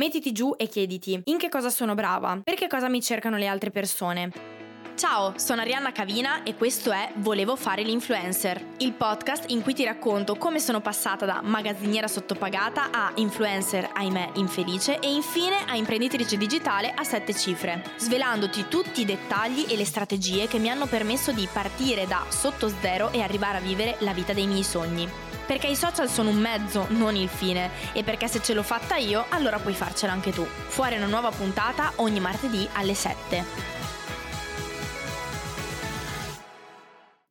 Mettiti giù e chiediti in che cosa sono brava, per che cosa mi cercano le altre persone. Ciao, sono Arianna Cavina e questo è Volevo fare l'influencer, il podcast in cui ti racconto come sono passata da magazziniera sottopagata a influencer, ahimè, infelice e infine a imprenditrice digitale a sette cifre, svelandoti tutti i dettagli e le strategie che mi hanno permesso di partire da sotto zero e arrivare a vivere la vita dei miei sogni. Perché i social sono un mezzo, non il fine, e perché se ce l'ho fatta io, allora puoi farcela anche tu. Fuori una nuova puntata ogni martedì alle 7.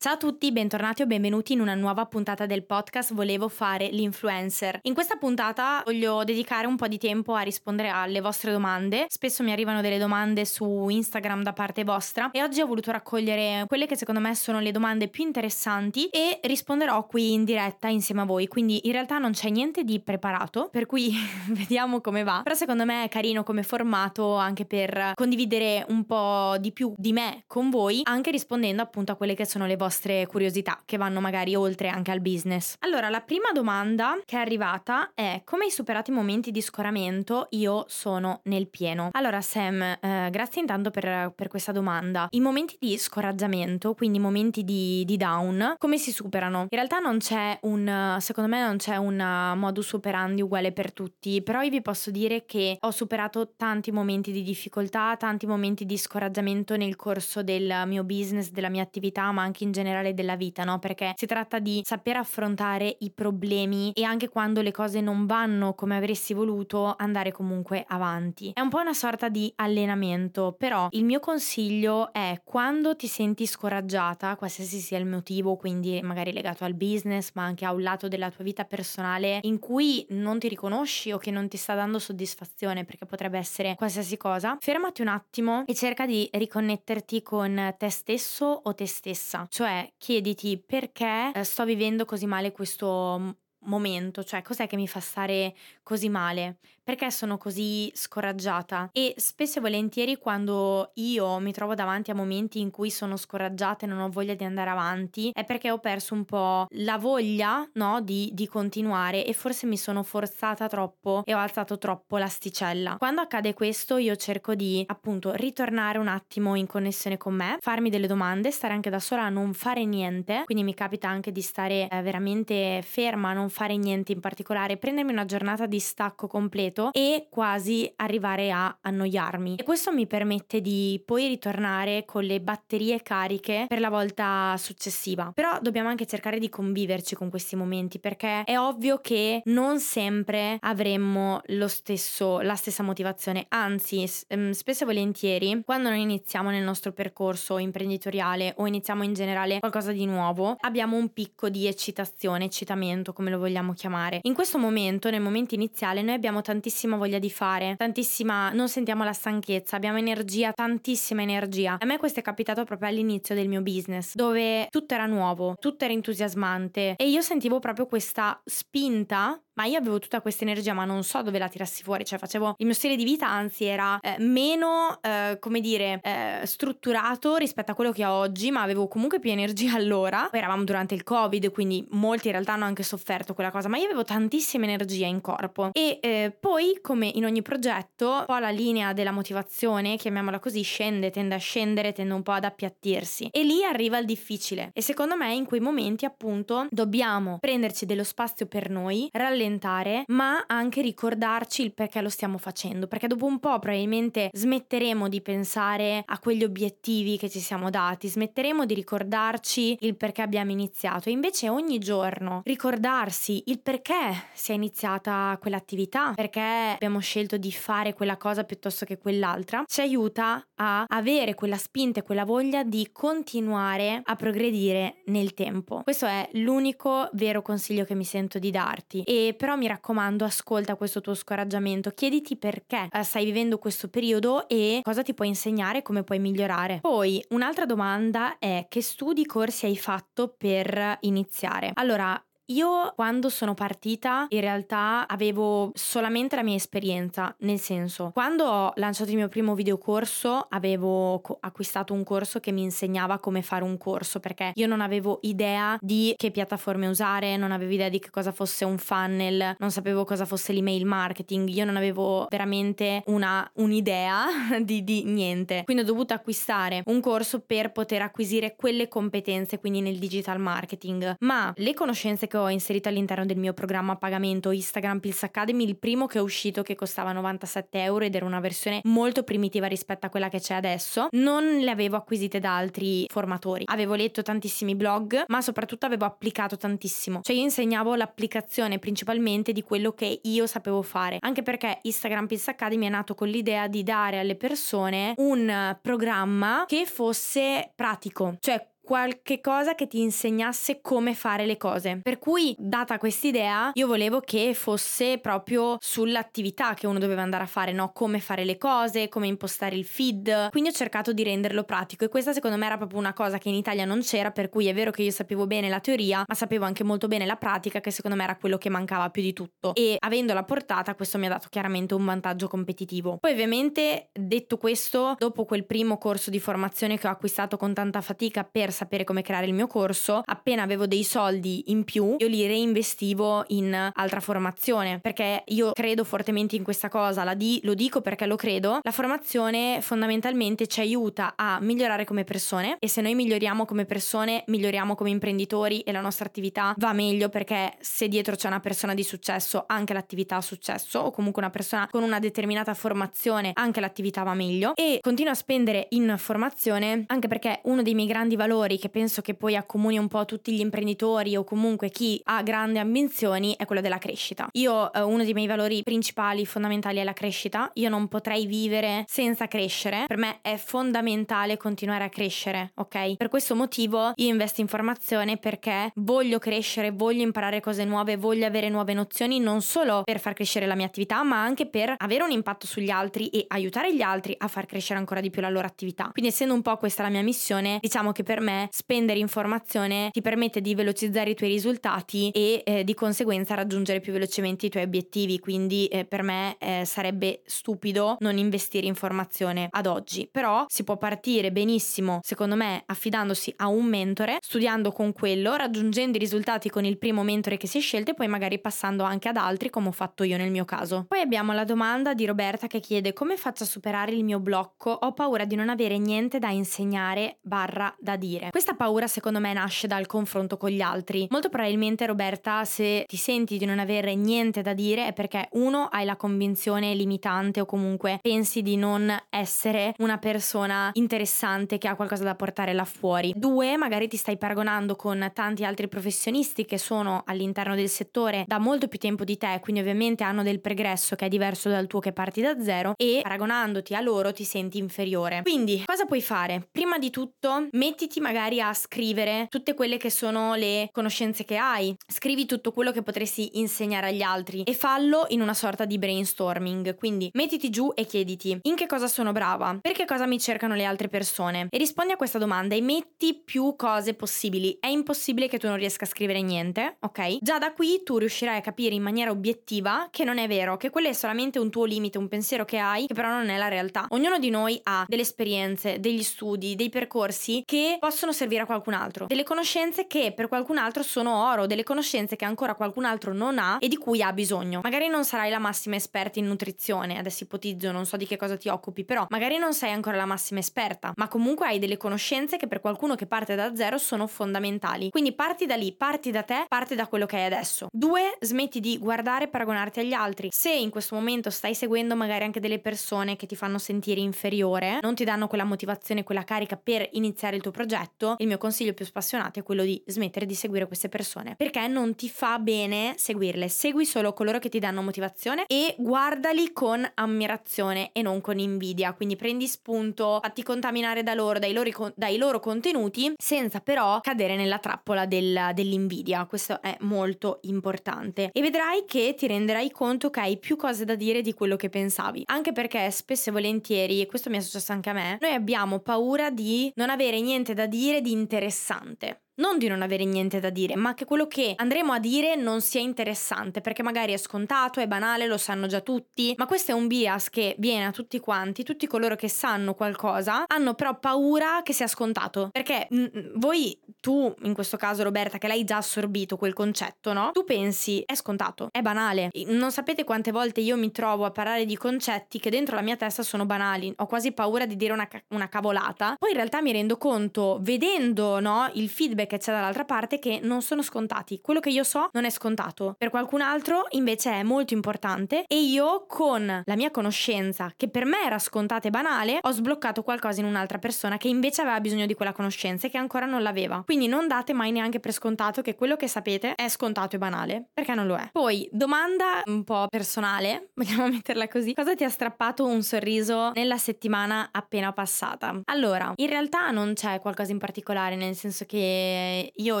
Ciao a tutti, bentornati o benvenuti in una nuova puntata del podcast Volevo fare l'influencer. In questa puntata voglio dedicare un po' di tempo a rispondere alle vostre domande. Spesso mi arrivano delle domande su Instagram da parte vostra e oggi ho voluto raccogliere quelle che secondo me sono le domande più interessanti e risponderò qui in diretta insieme a voi. Quindi in realtà non c'è niente di preparato, per cui vediamo come va. Però secondo me è carino come formato anche per condividere un po' di più di me con voi, anche rispondendo appunto a quelle che sono le vostre vostre curiosità che vanno magari oltre anche al business. Allora, la prima domanda che è arrivata è come hai superato i momenti di scoramento? Io sono nel pieno. Allora, Sam, eh, grazie intanto per, per, questa domanda. I momenti di scoraggiamento, quindi i momenti di, di, down, come si superano? In realtà non c'è un, secondo me non c'è un modus operandi uguale per tutti, però io vi posso dire che ho superato tanti momenti di difficoltà, tanti momenti di scoraggiamento nel corso del mio business, della mia attività, ma anche in generale della vita, no? Perché si tratta di saper affrontare i problemi e anche quando le cose non vanno come avresti voluto, andare comunque avanti. È un po' una sorta di allenamento, però il mio consiglio è quando ti senti scoraggiata, qualsiasi sia il motivo, quindi magari legato al business, ma anche a un lato della tua vita personale in cui non ti riconosci o che non ti sta dando soddisfazione, perché potrebbe essere qualsiasi cosa, fermati un attimo e cerca di riconnetterti con te stesso o te stessa. Cioè cioè chiediti perché eh, sto vivendo così male questo momento, cioè cos'è che mi fa stare così male? Perché sono così scoraggiata? E spesso e volentieri quando io mi trovo davanti a momenti in cui sono scoraggiata e non ho voglia di andare avanti, è perché ho perso un po' la voglia, no, di, di continuare e forse mi sono forzata troppo e ho alzato troppo l'asticella. Quando accade questo io cerco di appunto ritornare un attimo in connessione con me, farmi delle domande, stare anche da sola, non fare niente, quindi mi capita anche di stare eh, veramente ferma, non fare niente in particolare, prendermi una giornata di stacco completo completo e quasi arrivare a annoiarmi. E questo mi permette di poi ritornare con le batterie cariche per la volta successiva. Però dobbiamo anche cercare di conviverci con questi momenti perché è ovvio che non sempre avremmo lo stesso, la stessa motivazione, anzi ehm, spesso e volentieri quando noi iniziamo nel nostro percorso imprenditoriale o iniziamo in generale qualcosa di nuovo abbiamo un picco di eccitazione, eccitamento come lo vogliamo chiamare. In questo momento, nel momento iniziale, noi abbiamo tantissima voglia di fare, tantissima, non sentiamo la stanchezza, abbiamo energia, tantissima energia. A me questo è capitato proprio all'inizio del mio business, dove tutto era nuovo, tutto era entusiasmante e io sentivo proprio questa spinta ma io avevo tutta questa energia, ma non so dove la tirassi fuori, cioè facevo il mio stile di vita, anzi era eh, meno, eh, come dire, eh, strutturato rispetto a quello che ho oggi, ma avevo comunque più energia allora. Eravamo durante il Covid, quindi molti in realtà hanno anche sofferto quella cosa, ma io avevo tantissima energia in corpo. E eh, poi, come in ogni progetto, un po' la linea della motivazione, chiamiamola così, scende, tende a scendere, tende un po' ad appiattirsi. E lì arriva il difficile. E secondo me in quei momenti, appunto, dobbiamo prenderci dello spazio per noi, rallentare rallentare, ma anche ricordarci il perché lo stiamo facendo, perché dopo un po' probabilmente smetteremo di pensare a quegli obiettivi che ci siamo dati, smetteremo di ricordarci il perché abbiamo iniziato e invece ogni giorno ricordarsi il perché si è iniziata quell'attività, perché abbiamo scelto di fare quella cosa piuttosto che quell'altra, ci aiuta a avere quella spinta e quella voglia di continuare a progredire nel tempo. Questo è l'unico vero consiglio che mi sento di darti e però mi raccomando ascolta questo tuo scoraggiamento, chiediti perché eh, stai vivendo questo periodo e cosa ti puoi insegnare, come puoi migliorare. Poi un'altra domanda è che studi, corsi hai fatto per iniziare? Allora, io quando sono partita in realtà avevo solamente la mia esperienza, nel senso, quando ho lanciato il mio primo videocorso avevo co- acquistato un corso che mi insegnava come fare un corso perché io non avevo idea di che piattaforme usare, non avevo idea di che cosa fosse un funnel, non sapevo cosa fosse l'email marketing, io non avevo veramente una, un'idea di, di niente. Quindi ho dovuto acquistare un corso per poter acquisire quelle competenze, quindi nel digital marketing. Ma le conoscenze che ho inserito all'interno del mio programma a pagamento Instagram Pills Academy, il primo che è uscito che costava 97 euro ed era una versione molto primitiva rispetto a quella che c'è adesso, non le avevo acquisite da altri formatori. Avevo letto tantissimi blog, ma soprattutto avevo applicato tantissimo. Cioè io insegnavo l'applicazione principalmente di quello che io sapevo fare, anche perché Instagram Pills Academy è nato con l'idea di dare alle persone un programma che fosse pratico, cioè qualche cosa che ti insegnasse come fare le cose. Per cui, data quest'idea, io volevo che fosse proprio sull'attività che uno doveva andare a fare, no? Come fare le cose, come impostare il feed. Quindi ho cercato di renderlo pratico e questa secondo me era proprio una cosa che in Italia non c'era, per cui è vero che io sapevo bene la teoria, ma sapevo anche molto bene la pratica, che secondo me era quello che mancava più di tutto. E avendola portata, questo mi ha dato chiaramente un vantaggio competitivo. Poi ovviamente, detto questo, dopo quel primo corso di formazione che ho acquistato con tanta fatica per sapere come creare il mio corso, appena avevo dei soldi in più, io li reinvestivo in altra formazione, perché io credo fortemente in questa cosa, la di, lo dico perché lo credo, la formazione fondamentalmente ci aiuta a migliorare come persone e se noi miglioriamo come persone, miglioriamo come imprenditori e la nostra attività va meglio perché se dietro c'è una persona di successo, anche l'attività ha successo o comunque una persona con una determinata formazione, anche l'attività va meglio. E continuo a spendere in formazione anche perché uno dei miei grandi valori valori che penso che poi accomuni un po' tutti gli imprenditori o comunque chi ha grandi ambizioni è quello della crescita. Io eh, uno dei miei valori principali, fondamentali è la crescita. Io non potrei vivere senza crescere. Per me è fondamentale continuare a crescere, ok? Per questo motivo io investo in formazione perché voglio crescere, voglio imparare cose nuove, voglio avere nuove nozioni non solo per far crescere la mia attività, ma anche per avere un impatto sugli altri e aiutare gli altri a far crescere ancora di più la loro attività. Quindi essendo un po' questa la mia missione, diciamo che per me spendere informazione ti permette di velocizzare i tuoi risultati e eh, di conseguenza raggiungere più velocemente i tuoi obiettivi. Quindi eh, per me eh, sarebbe stupido non investire in formazione ad oggi. Però si può partire benissimo, secondo me, affidandosi a un mentore, studiando con quello, raggiungendo i risultati con il primo mentore che si è scelto e poi magari passando anche ad altri come ho fatto io nel mio caso. Poi abbiamo la domanda di Roberta che chiede come faccio a superare il mio blocco? Ho paura di non avere niente da insegnare barra da dire. Questa paura secondo me nasce dal confronto con gli altri. Molto probabilmente Roberta se ti senti di non avere niente da dire è perché uno hai la convinzione limitante o comunque pensi di non essere una persona interessante che ha qualcosa da portare là fuori. Due, magari ti stai paragonando con tanti altri professionisti che sono all'interno del settore da molto più tempo di te, quindi ovviamente hanno del pregresso che è diverso dal tuo che parti da zero e paragonandoti a loro ti senti inferiore. Quindi cosa puoi fare? Prima di tutto mettiti magari magari a scrivere tutte quelle che sono le conoscenze che hai, scrivi tutto quello che potresti insegnare agli altri e fallo in una sorta di brainstorming. Quindi mettiti giù e chiediti in che cosa sono brava, per che cosa mi cercano le altre persone e rispondi a questa domanda e metti più cose possibili. È impossibile che tu non riesca a scrivere niente, ok? Già da qui tu riuscirai a capire in maniera obiettiva che non è vero, che quello è solamente un tuo limite, un pensiero che hai, che però non è la realtà. Ognuno di noi ha delle esperienze, degli studi, dei percorsi che possono possono servire a qualcun altro, delle conoscenze che per qualcun altro sono oro, delle conoscenze che ancora qualcun altro non ha e di cui ha bisogno. Magari non sarai la massima esperta in nutrizione, adesso ipotizzo, non so di che cosa ti occupi, però magari non sei ancora la massima esperta, ma comunque hai delle conoscenze che per qualcuno che parte da zero sono fondamentali. Quindi parti da lì, parti da te, parti da quello che hai adesso. Due, smetti di guardare e paragonarti agli altri. Se in questo momento stai seguendo magari anche delle persone che ti fanno sentire inferiore, non ti danno quella motivazione, quella carica per iniziare il tuo progetto, tutto, il mio consiglio più spassionato è quello di smettere di seguire queste persone perché non ti fa bene seguirle. Segui solo coloro che ti danno motivazione e guardali con ammirazione e non con invidia. Quindi prendi spunto, fatti contaminare da loro, dai loro, dai loro contenuti, senza però cadere nella trappola del, dell'invidia. Questo è molto importante. E vedrai che ti renderai conto che hai più cose da dire di quello che pensavi. Anche perché spesso e volentieri, e questo mi è successo anche a me, noi abbiamo paura di non avere niente da dire dire di interessante non di non avere niente da dire, ma che quello che andremo a dire non sia interessante, perché magari è scontato, è banale, lo sanno già tutti, ma questo è un bias che viene a tutti quanti, tutti coloro che sanno qualcosa hanno però paura che sia scontato, perché mh, voi, tu in questo caso Roberta, che l'hai già assorbito quel concetto, no? Tu pensi è scontato, è banale. Non sapete quante volte io mi trovo a parlare di concetti che dentro la mia testa sono banali, ho quasi paura di dire una, una cavolata, poi in realtà mi rendo conto, vedendo no, il feedback che c'è dall'altra parte, che non sono scontati. Quello che io so non è scontato. Per qualcun altro invece è molto importante e io con la mia conoscenza, che per me era scontata e banale, ho sbloccato qualcosa in un'altra persona che invece aveva bisogno di quella conoscenza e che ancora non l'aveva. Quindi non date mai neanche per scontato che quello che sapete è scontato e banale, perché non lo è. Poi, domanda un po' personale, vogliamo metterla così. Cosa ti ha strappato un sorriso nella settimana appena passata? Allora, in realtà non c'è qualcosa in particolare, nel senso che io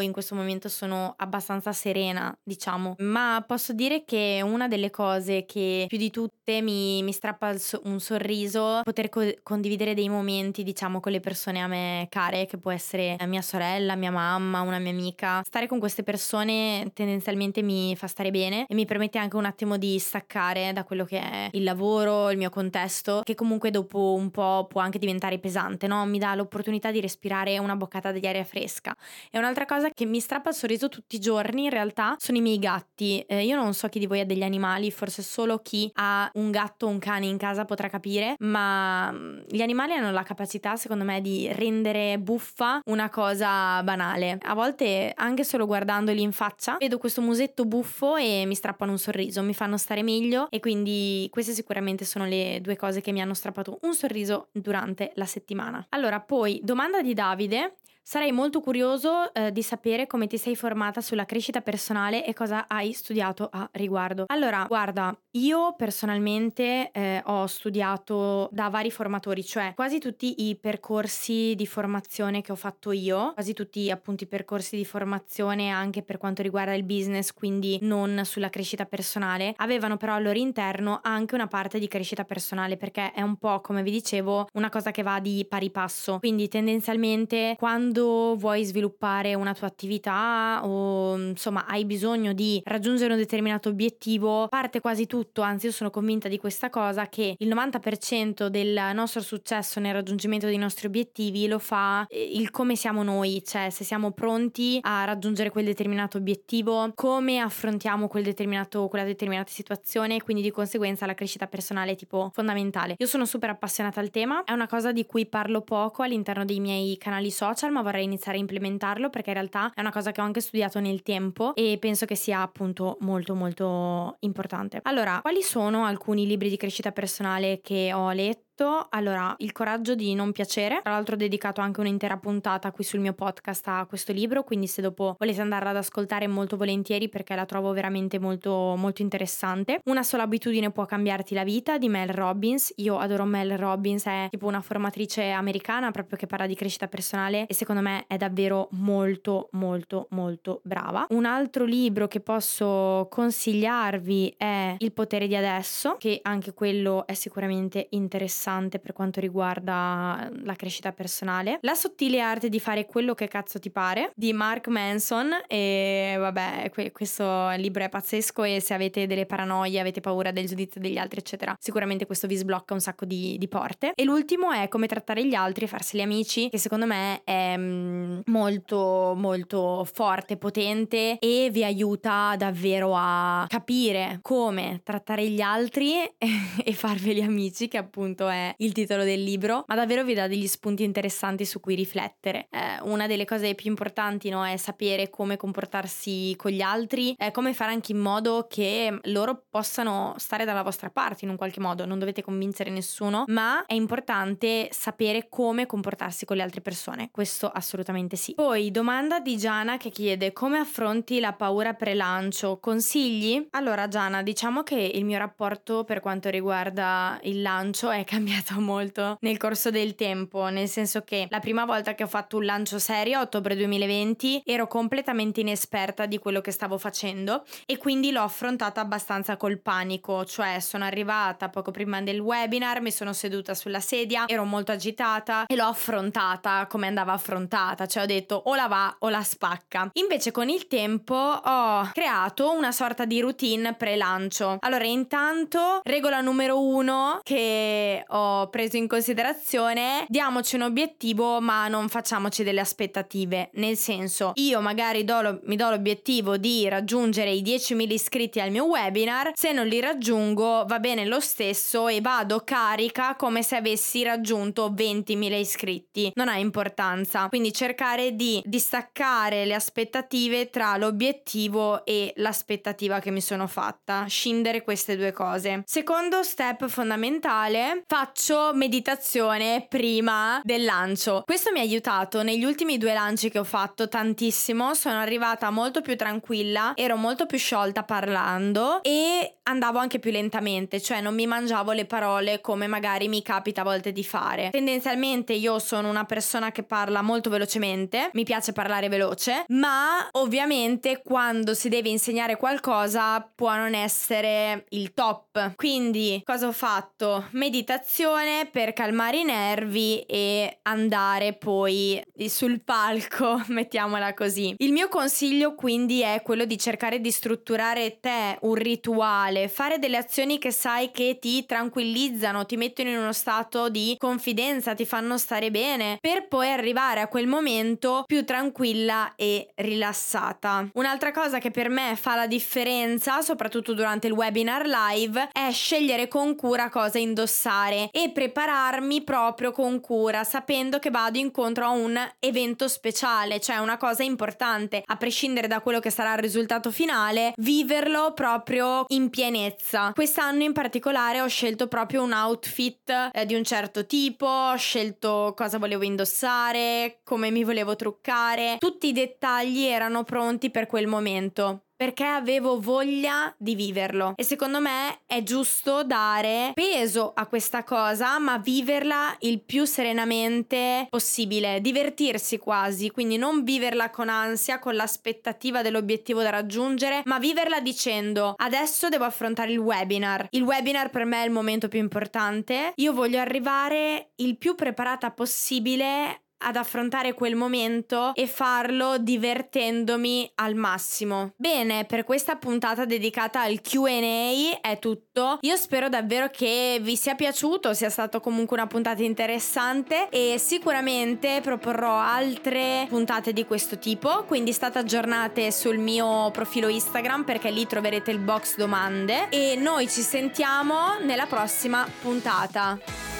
in questo momento sono abbastanza serena, diciamo, ma posso dire che una delle cose che più di tutte mi, mi strappa un sorriso, poter co- condividere dei momenti, diciamo, con le persone a me care, che può essere mia sorella, mia mamma, una mia amica. Stare con queste persone tendenzialmente mi fa stare bene e mi permette anche un attimo di staccare da quello che è il lavoro, il mio contesto, che comunque dopo un po' può anche diventare pesante, no? Mi dà l'opportunità di respirare una boccata di aria fresca. E un'altra cosa che mi strappa il sorriso tutti i giorni in realtà sono i miei gatti. Eh, io non so chi di voi ha degli animali, forse solo chi ha un gatto o un cane in casa potrà capire, ma mm, gli animali hanno la capacità secondo me di rendere buffa una cosa banale. A volte anche solo guardandoli in faccia vedo questo musetto buffo e mi strappano un sorriso, mi fanno stare meglio e quindi queste sicuramente sono le due cose che mi hanno strappato un sorriso durante la settimana. Allora, poi domanda di Davide Sarei molto curioso eh, di sapere come ti sei formata sulla crescita personale e cosa hai studiato a riguardo. Allora, guarda, io personalmente eh, ho studiato da vari formatori, cioè quasi tutti i percorsi di formazione che ho fatto io, quasi tutti appunto i percorsi di formazione anche per quanto riguarda il business, quindi non sulla crescita personale, avevano però al loro interno anche una parte di crescita personale perché è un po' come vi dicevo una cosa che va di pari passo. Quindi tendenzialmente quando quando vuoi sviluppare una tua attività o insomma hai bisogno di raggiungere un determinato obiettivo, parte quasi tutto, anzi io sono convinta di questa cosa, che il 90% del nostro successo nel raggiungimento dei nostri obiettivi lo fa eh, il come siamo noi, cioè se siamo pronti a raggiungere quel determinato obiettivo, come affrontiamo quel determinato, quella determinata situazione, quindi di conseguenza la crescita personale è tipo fondamentale. Io sono super appassionata al tema, è una cosa di cui parlo poco all'interno dei miei canali social, ma vorrei iniziare a implementarlo perché in realtà è una cosa che ho anche studiato nel tempo e penso che sia appunto molto molto importante. Allora, quali sono alcuni libri di crescita personale che ho letto? Allora, Il coraggio di non piacere, tra l'altro ho dedicato anche un'intera puntata qui sul mio podcast a questo libro, quindi se dopo volete andarla ad ascoltare molto volentieri perché la trovo veramente molto molto interessante. Una sola abitudine può cambiarti la vita di Mel Robbins, io adoro Mel Robbins, è tipo una formatrice americana proprio che parla di crescita personale e secondo me è davvero molto molto molto brava. Un altro libro che posso consigliarvi è Il potere di adesso, che anche quello è sicuramente interessante interessante per quanto riguarda la crescita personale. La sottile arte di fare quello che cazzo ti pare di Mark Manson e vabbè, questo libro è pazzesco e se avete delle paranoie, avete paura del giudizio degli altri, eccetera, sicuramente questo vi sblocca un sacco di, di porte. E l'ultimo è come trattare gli altri e farseli amici, che secondo me è mm, molto molto forte, potente e vi aiuta davvero a capire come trattare gli altri e farveli amici, che appunto è il titolo del libro, ma davvero vi dà degli spunti interessanti su cui riflettere. Eh, una delle cose più importanti no, è sapere come comportarsi con gli altri, eh, come fare anche in modo che loro possano stare dalla vostra parte in un qualche modo, non dovete convincere nessuno, ma è importante sapere come comportarsi con le altre persone, questo assolutamente sì. Poi domanda di Giana che chiede come affronti la paura pre-lancio, consigli? Allora Giana, diciamo che il mio rapporto per quanto riguarda il lancio è cambiato cambiato molto nel corso del tempo, nel senso che la prima volta che ho fatto un lancio serio, ottobre 2020, ero completamente inesperta di quello che stavo facendo e quindi l'ho affrontata abbastanza col panico, cioè sono arrivata poco prima del webinar, mi sono seduta sulla sedia, ero molto agitata e l'ho affrontata come andava affrontata, cioè ho detto o la va o la spacca. Invece con il tempo ho creato una sorta di routine pre-lancio. Allora intanto, regola numero uno che ho preso in considerazione, diamoci un obiettivo ma non facciamoci delle aspettative, nel senso io magari do lo, mi do l'obiettivo di raggiungere i 10.000 iscritti al mio webinar, se non li raggiungo va bene lo stesso e vado carica come se avessi raggiunto 20.000 iscritti, non ha importanza, quindi cercare di distaccare le aspettative tra l'obiettivo e l'aspettativa che mi sono fatta, scindere queste due cose. Secondo step fondamentale, faccio meditazione prima del lancio. Questo mi ha aiutato negli ultimi due lanci che ho fatto tantissimo, sono arrivata molto più tranquilla, ero molto più sciolta parlando e andavo anche più lentamente, cioè non mi mangiavo le parole come magari mi capita a volte di fare. Tendenzialmente io sono una persona che parla molto velocemente, mi piace parlare veloce, ma ovviamente quando si deve insegnare qualcosa può non essere il top. Quindi cosa ho fatto? Meditazione per calmare i nervi e andare poi sul palco, mettiamola così. Il mio consiglio quindi è quello di cercare di strutturare te un rituale, fare delle azioni che sai che ti tranquillizzano, ti mettono in uno stato di confidenza, ti fanno stare bene, per poi arrivare a quel momento più tranquilla e rilassata. Un'altra cosa che per me fa la differenza, soprattutto durante il webinar live, è scegliere con cura cosa indossare e prepararmi proprio con cura, sapendo che vado incontro a un evento speciale, cioè una cosa importante, a prescindere da quello che sarà il risultato finale, viverlo proprio in pienezza. Quest'anno in particolare ho scelto proprio un outfit eh, di un certo tipo, ho scelto cosa volevo indossare, come mi volevo truccare, tutti i dettagli erano pronti per quel momento perché avevo voglia di viverlo. E secondo me è giusto dare peso a questa cosa ma viverla il più serenamente possibile, divertirsi quasi, quindi non viverla con ansia, con l'aspettativa dell'obiettivo da raggiungere, ma viverla dicendo adesso devo affrontare il webinar. Il webinar per me è il momento più importante, io voglio arrivare il più preparata possibile ad affrontare quel momento e farlo divertendomi al massimo. Bene, per questa puntata dedicata al QA è tutto. Io spero davvero che vi sia piaciuto, sia stato comunque una puntata interessante e sicuramente proporrò altre puntate di questo tipo, quindi state aggiornate sul mio profilo Instagram perché lì troverete il box domande e noi ci sentiamo nella prossima puntata.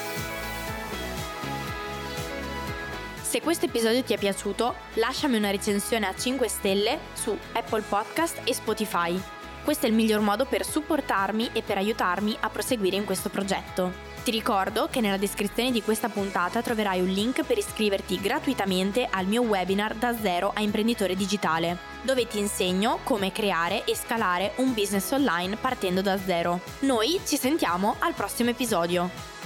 Se questo episodio ti è piaciuto, lasciami una recensione a 5 stelle su Apple Podcast e Spotify. Questo è il miglior modo per supportarmi e per aiutarmi a proseguire in questo progetto. Ti ricordo che nella descrizione di questa puntata troverai un link per iscriverti gratuitamente al mio webinar da zero a imprenditore digitale, dove ti insegno come creare e scalare un business online partendo da zero. Noi ci sentiamo al prossimo episodio.